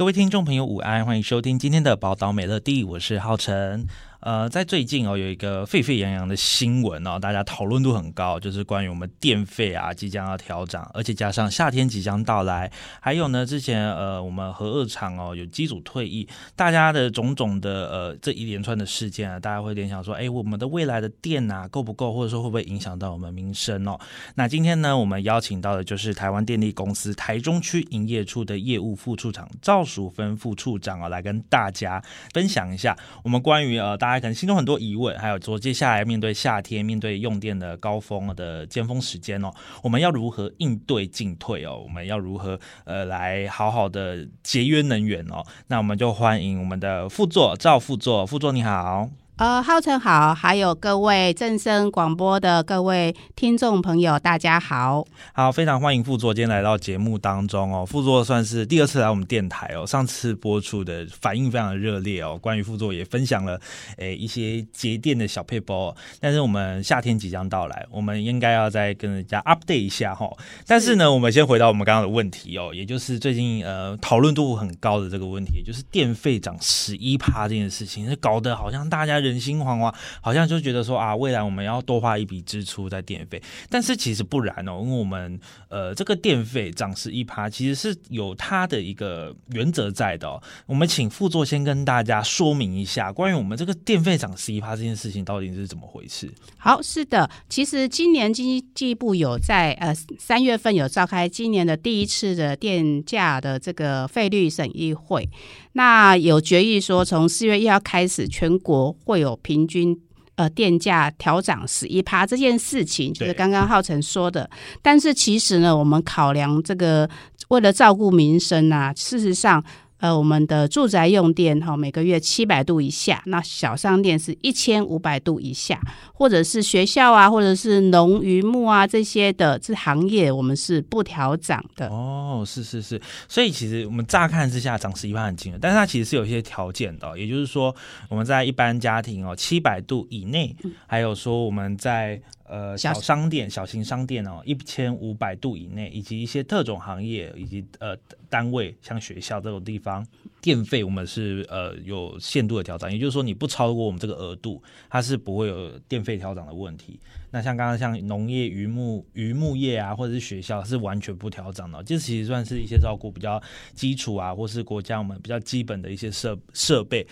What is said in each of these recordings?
各位听众朋友，午安，欢迎收听今天的《宝岛美乐蒂》，我是浩辰。呃，在最近哦，有一个沸沸扬扬的新闻哦，大家讨论度很高，就是关于我们电费啊即将要调涨，而且加上夏天即将到来，还有呢，之前呃我们核二厂哦有机组退役，大家的种种的呃这一连串的事件啊，大家会联想说，哎，我们的未来的电啊够不够，或者说会不会影响到我们民生哦？那今天呢，我们邀请到的就是台湾电力公司台中区营业处的业务副处长赵淑芬副处长哦，来跟大家分享一下我们关于呃大。大家可能心中很多疑问，还有说接下来面对夏天、面对用电的高峰的尖峰时间哦，我们要如何应对进退哦？我们要如何呃来好好的节约能源哦？那我们就欢迎我们的副座赵副座，副座你好。呃，浩辰好，还有各位正声广播的各位听众朋友，大家好，好，非常欢迎副座今天来到节目当中哦。副座算是第二次来我们电台哦，上次播出的反应非常的热烈哦。关于副座也分享了诶一些节电的小撇步，但是我们夏天即将到来，我们应该要再跟人家 update 一下哈。但是呢，我们先回到我们刚刚的问题哦，也就是最近呃讨论度很高的这个问题，也就是电费涨十一趴这件事情，是搞得好像大家人。人心惶惶，好像就觉得说啊，未来我们要多花一笔支出在电费，但是其实不然哦，因为我们呃这个电费涨十一趴，其实是有它的一个原则在的。我们请副座先跟大家说明一下，关于我们这个电费涨十一趴这件事情到底是怎么回事？好，是的，其实今年经济部有在呃三月份有召开今年的第一次的电价的这个费率审议会。那有决议说，从四月一号开始，全国会有平均呃电价调涨十一趴这件事情，就是刚刚浩辰说的。但是其实呢，我们考量这个为了照顾民生啊，事实上。呃，我们的住宅用电哈，每个月七百度以下，那小商店是一千五百度以下，或者是学校啊，或者是农渔牧啊这些的这行业，我们是不调涨的。哦，是是是，所以其实我们乍看之下涨十一万很惊人，但是它其实是有一些条件的，也就是说我们在一般家庭哦七百度以内，还有说我们在。呃，小商店、小型商店哦，一千五百度以内，以及一些特种行业以及呃单位，像学校这种地方，电费我们是呃有限度的调整，也就是说你不超过我们这个额度，它是不会有电费调整的问题。那像刚刚像农业、渔牧、渔牧业啊，或者是学校是完全不调整的，这其实算是一些照顾比较基础啊，或是国家我们比较基本的一些设设备。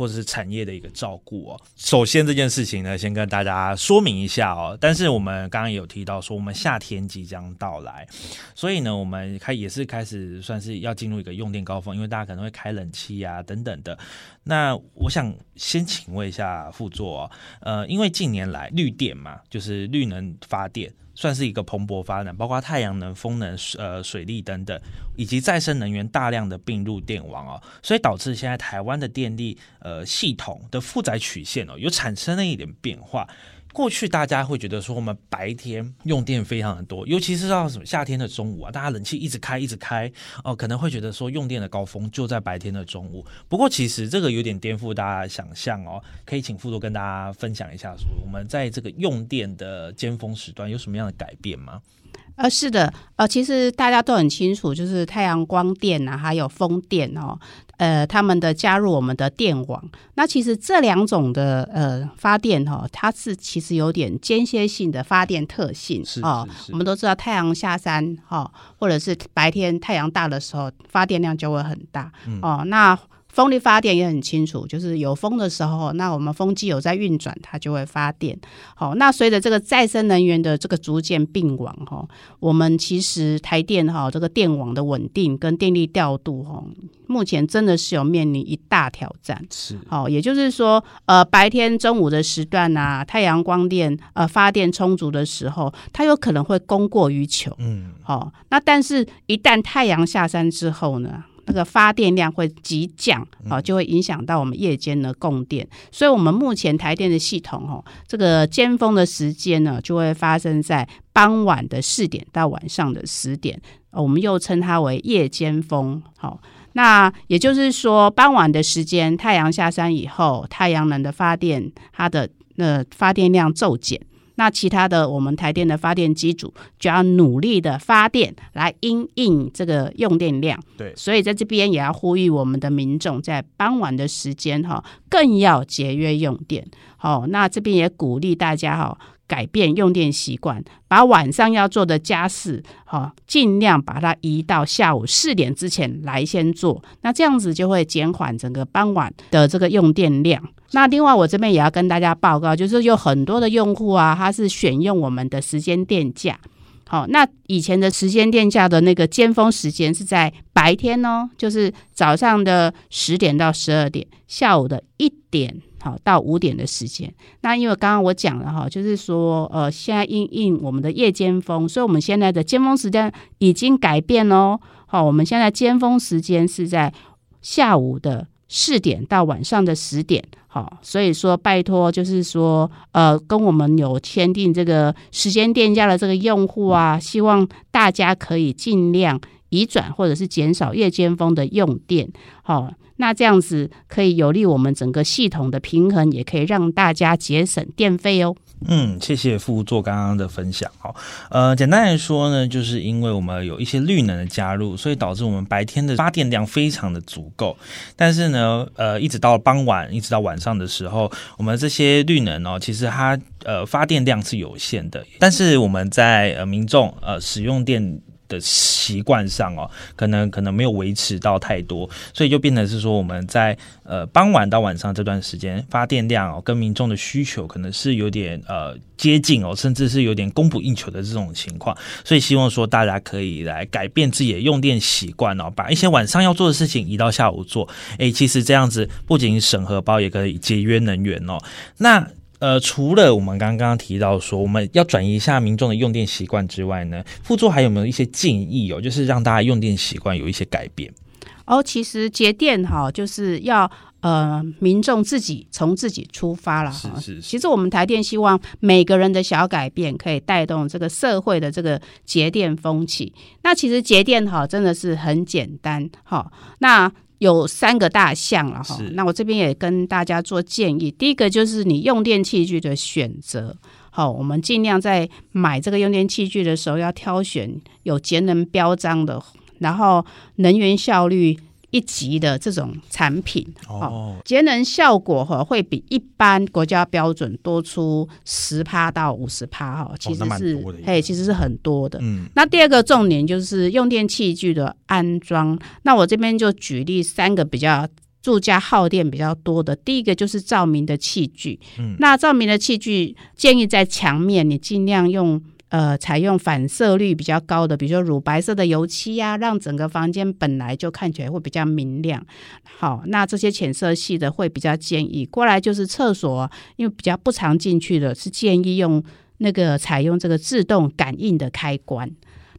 或者是产业的一个照顾哦。首先这件事情呢，先跟大家说明一下哦。但是我们刚刚也有提到说，我们夏天即将到来，所以呢，我们开也是开始算是要进入一个用电高峰，因为大家可能会开冷气啊等等的。那我想先请问一下副座哦，呃，因为近年来绿电嘛，就是绿能发电。算是一个蓬勃发展，包括太阳能、风能、呃水利等等，以及再生能源大量的并入电网哦，所以导致现在台湾的电力呃系统的负载曲线哦，有产生了一点变化。过去大家会觉得说，我们白天用电非常的多，尤其是到什么夏天的中午啊，大家冷气一直开一直开哦、可能会觉得说用电的高峰就在白天的中午。不过其实这个有点颠覆大家想象哦，可以请副座跟大家分享一下，说我们在这个用电的尖峰时段有什么样的改变吗？呃，是的，呃，其实大家都很清楚，就是太阳光电啊，还有风电哦，呃，他们的加入我们的电网，那其实这两种的呃发电哈、哦，它是其实有点间歇性的发电特性哦。我们都知道太阳下山哈、哦，或者是白天太阳大的时候，发电量就会很大、嗯、哦。那风力发电也很清楚，就是有风的时候，那我们风机有在运转，它就会发电。好，那随着这个再生能源的这个逐渐并网哈，我们其实台电哈这个电网的稳定跟电力调度哈，目前真的是有面临一大挑战。是，好，也就是说，呃，白天中午的时段啊，太阳光电呃发电充足的时候，它有可能会供过于求。嗯，好，那但是一旦太阳下山之后呢？那个发电量会急降，啊，就会影响到我们夜间的供电。所以，我们目前台电的系统，哦，这个尖峰的时间呢，就会发生在傍晚的四点到晚上的十点，我们又称它为夜间峰。好，那也就是说，傍晚的时间，太阳下山以后，太阳能的发电，它的呃发电量骤减。那其他的，我们台电的发电机组就要努力的发电来因应这个用电量。对，所以在这边也要呼吁我们的民众在傍晚的时间哈，更要节约用电。好，那这边也鼓励大家哈。改变用电习惯，把晚上要做的家事，哈，尽量把它移到下午四点之前来先做。那这样子就会减缓整个傍晚的这个用电量。那另外，我这边也要跟大家报告，就是有很多的用户啊，他是选用我们的时间电价。好，那以前的时间电价的那个尖峰时间是在白天哦，就是早上的十点到十二点，下午的一点。好，到五点的时间。那因为刚刚我讲了哈，就是说，呃，现在因应我们的夜间峰，所以我们现在的尖峰时间已经改变哦。好，我们现在尖峰时间是在下午的四点到晚上的十点。好，所以说拜托，就是说，呃，跟我们有签订这个时间电价的这个用户啊，希望大家可以尽量移转或者是减少夜间峰的用电。好。那这样子可以有利我们整个系统的平衡，也可以让大家节省电费哦。嗯，谢谢副座刚刚的分享。好，呃，简单来说呢，就是因为我们有一些绿能的加入，所以导致我们白天的发电量非常的足够。但是呢，呃，一直到傍晚，一直到晚上的时候，我们这些绿能哦，其实它呃发电量是有限的。但是我们在呃民众呃使用电的习惯上哦，可能可能没有维持到太多，所以就变成是说我们在呃傍晚到晚上这段时间发电量哦，跟民众的需求可能是有点呃接近哦，甚至是有点供不应求的这种情况，所以希望说大家可以来改变自己的用电习惯哦，把一些晚上要做的事情移到下午做，诶，其实这样子不仅省荷包，也可以节约能源哦。那呃，除了我们刚刚提到说我们要转移一下民众的用电习惯之外呢，副座还有没有一些建议哦？就是让大家用电习惯有一些改变哦。其实节电哈，就是要呃民众自己从自己出发了哈。是是是。其实我们台电希望每个人的小改变可以带动这个社会的这个节电风气。那其实节电哈真的是很简单哈。那有三个大项了哈，那我这边也跟大家做建议。第一个就是你用电器具的选择，好，我们尽量在买这个用电器具的时候要挑选有节能标章的，然后能源效率一级的这种产品哦，节能效果哈会比一般国家标准多出十趴到五十趴哈，其实是嘿，其实是很多的。嗯，那第二个重点就是用电器具的安装。那我这边就举例三个比较住家耗电比较多的，第一个就是照明的器具。嗯，那照明的器具建议在墙面，你尽量用。呃，采用反射率比较高的，比如说乳白色的油漆呀、啊，让整个房间本来就看起来会比较明亮。好，那这些浅色系的会比较建议。过来就是厕所，因为比较不常进去的，是建议用那个采用这个自动感应的开关。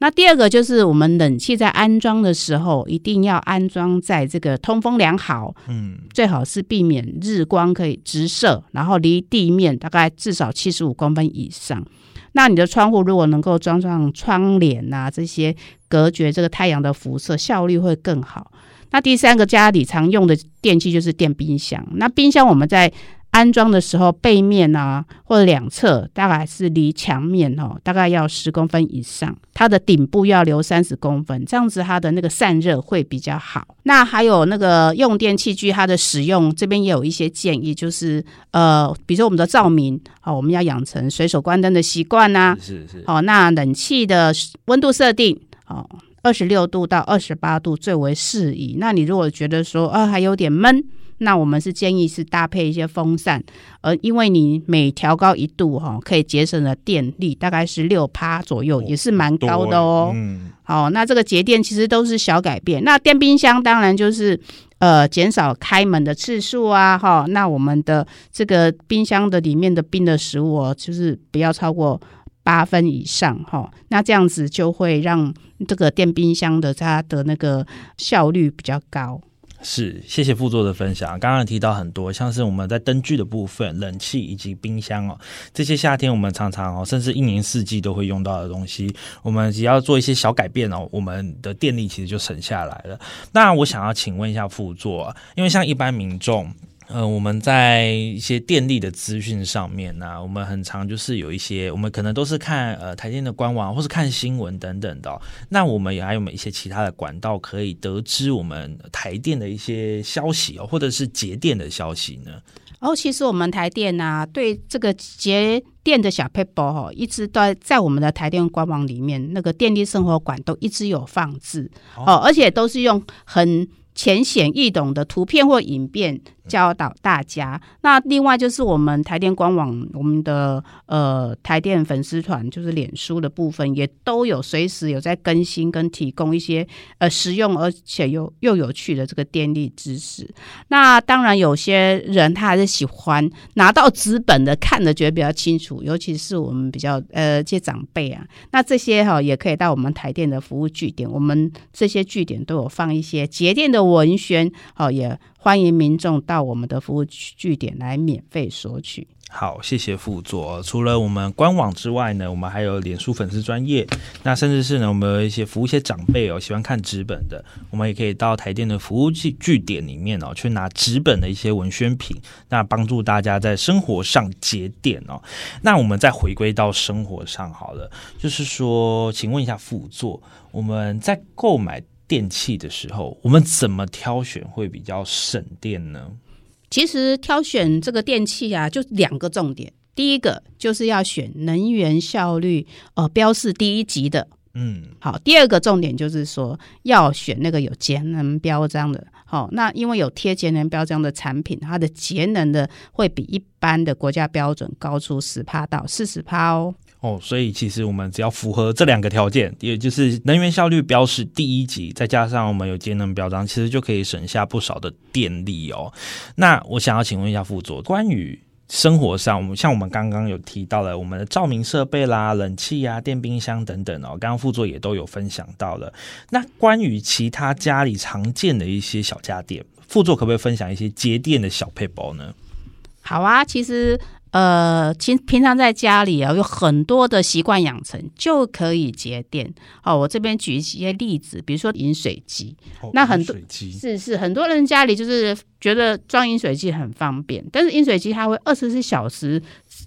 那第二个就是我们冷气在安装的时候，一定要安装在这个通风良好，嗯，最好是避免日光可以直射，然后离地面大概至少七十五公分以上。那你的窗户如果能够装上窗帘啊，这些隔绝这个太阳的辐射，效率会更好。那第三个家里常用的电器就是电冰箱。那冰箱我们在安装的时候，背面啊或者两侧大概是离墙面哦，大概要十公分以上，它的顶部要留三十公分，这样子它的那个散热会比较好。那还有那个用电器具它的使用，这边也有一些建议，就是呃，比如说我们的照明，好，我们要养成随手关灯的习惯呐。是是。哦，那冷气的温度设定，好，二十六度到二十八度最为适宜。那你如果觉得说啊还有点闷。那我们是建议是搭配一些风扇，呃因为你每调高一度哈，可以节省的电力大概是六趴左右，也是蛮高的哦。嗯，好，那这个节电其实都是小改变。那电冰箱当然就是呃减少开门的次数啊，哈。那我们的这个冰箱的里面的冰的食物哦，就是不要超过。八分以上哈，那这样子就会让这个电冰箱的它的那个效率比较高。是，谢谢副座的分享。刚刚提到很多，像是我们在灯具的部分、冷气以及冰箱哦，这些夏天我们常常哦，甚至一年四季都会用到的东西，我们只要做一些小改变哦，我们的电力其实就省下来了。那我想要请问一下副座，因为像一般民众。呃，我们在一些电力的资讯上面呢、啊，我们很常就是有一些，我们可能都是看呃台电的官网，或是看新闻等等的、哦。那我们也还有没有一些其他的管道可以得知我们台电的一些消息哦，或者是节电的消息呢？哦，其实我们台电啊，对这个节电的小 paper 哈，一直都在我们的台电官网里面，那个电力生活馆都一直有放置哦，哦，而且都是用很浅显易懂的图片或影片。教导大家。那另外就是我们台电官网，我们的呃台电粉丝团，就是脸书的部分，也都有随时有在更新跟提供一些呃实用而且又又有趣的这个电力知识。那当然有些人他还是喜欢拿到纸本的看的，觉得比较清楚，尤其是我们比较呃这些长辈啊。那这些哈也可以到我们台电的服务据点，我们这些据点都有放一些节电的文宣，好也。欢迎民众到我们的服务据点来免费索取。好，谢谢副座。除了我们官网之外呢，我们还有脸书粉丝专业。那甚至是呢，我们有一些服务一些长辈哦，喜欢看纸本的，我们也可以到台电的服务据据点里面哦，去拿纸本的一些文宣品，那帮助大家在生活上节点哦。那我们再回归到生活上好了，就是说，请问一下副座，我们在购买。电器的时候，我们怎么挑选会比较省电呢？其实挑选这个电器啊，就两个重点。第一个就是要选能源效率呃标示第一级的，嗯，好。第二个重点就是说要选那个有节能标章的，好。那因为有贴节能标章的产品，它的节能的会比一般的国家标准高出十帕到四十帕哦。哦，所以其实我们只要符合这两个条件，也就是能源效率标示第一级，再加上我们有节能标章，其实就可以省下不少的电力哦。那我想要请问一下副座，关于生活上，我们像我们刚刚有提到了我们的照明设备啦、冷气啊、电冰箱等等哦，刚刚副座也都有分享到了。那关于其他家里常见的一些小家电，副座可不可以分享一些节电的小配包呢？好啊，其实。呃，其实平常在家里啊，有很多的习惯养成就可以节电。好，我这边举一些例子，比如说饮水机，哦、那很多是是很多人家里就是觉得装饮水机很方便，但是饮水机它会二十四小时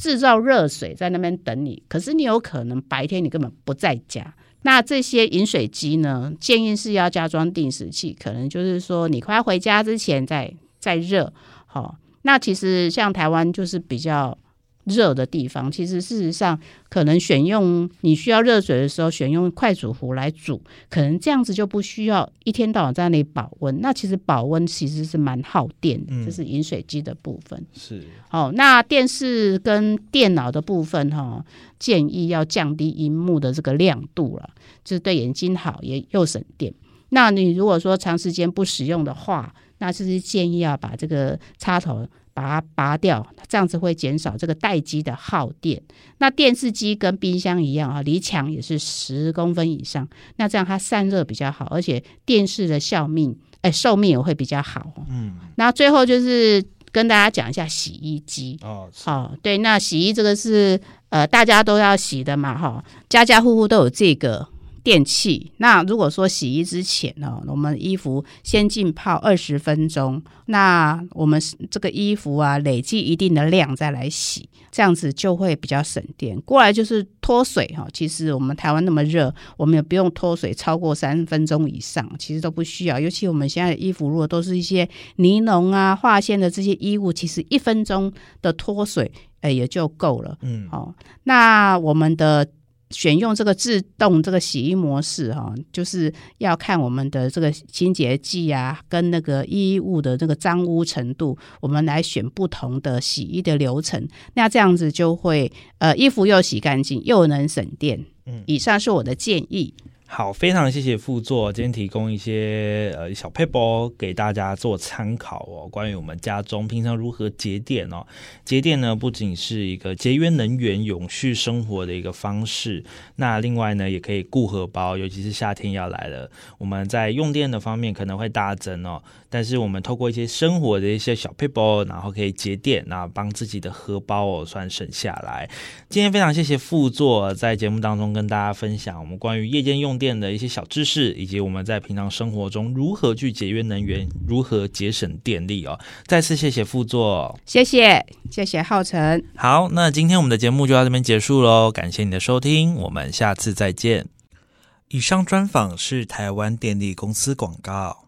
制造热水在那边等你，可是你有可能白天你根本不在家。那这些饮水机呢，建议是要加装定时器，可能就是说你快回家之前再再热，好。那其实像台湾就是比较热的地方，其实事实上可能选用你需要热水的时候，选用快煮壶来煮，可能这样子就不需要一天到晚在那里保温。那其实保温其实是蛮耗电的，这是饮水机的部分。是。哦，那电视跟电脑的部分哈，建议要降低荧幕的这个亮度了，就是对眼睛好也又省电。那你如果说长时间不使用的话，那就是建议要把这个插头把它拔掉，这样子会减少这个待机的耗电。那电视机跟冰箱一样啊，离墙也是十公分以上，那这样它散热比较好，而且电视的效命哎寿命也会比较好。嗯，那最后就是跟大家讲一下洗衣机哦，好，对，那洗衣这个是呃大家都要洗的嘛，哈，家家户户都有这个。电器，那如果说洗衣之前呢，我们衣服先浸泡二十分钟，那我们这个衣服啊累积一定的量再来洗，这样子就会比较省电。过来就是脱水哈，其实我们台湾那么热，我们也不用脱水超过三分钟以上，其实都不需要。尤其我们现在的衣服如果都是一些尼龙啊、化纤的这些衣物，其实一分钟的脱水诶也就够了。嗯，好，那我们的。选用这个自动这个洗衣模式哈，就是要看我们的这个清洁剂啊，跟那个衣物的这个脏污程度，我们来选不同的洗衣的流程。那这样子就会呃，衣服又洗干净，又能省电。嗯，以上是我的建议。好，非常谢谢副座今天提供一些呃小撇步给大家做参考哦。关于我们家中平常如何节电哦，节电呢不仅是一个节约能源、永续生活的一个方式，那另外呢也可以顾荷包，尤其是夏天要来了，我们在用电的方面可能会大增哦。但是我们透过一些生活的一些小撇步，然后可以节电，然后帮自己的荷包哦算省下来。今天非常谢谢副座在节目当中跟大家分享我们关于夜间用电电的一些小知识，以及我们在平常生活中如何去节约能源，如何节省电力哦。再次谢谢副座，谢谢谢谢浩辰。好，那今天我们的节目就到这边结束喽，感谢你的收听，我们下次再见。以上专访是台湾电力公司广告。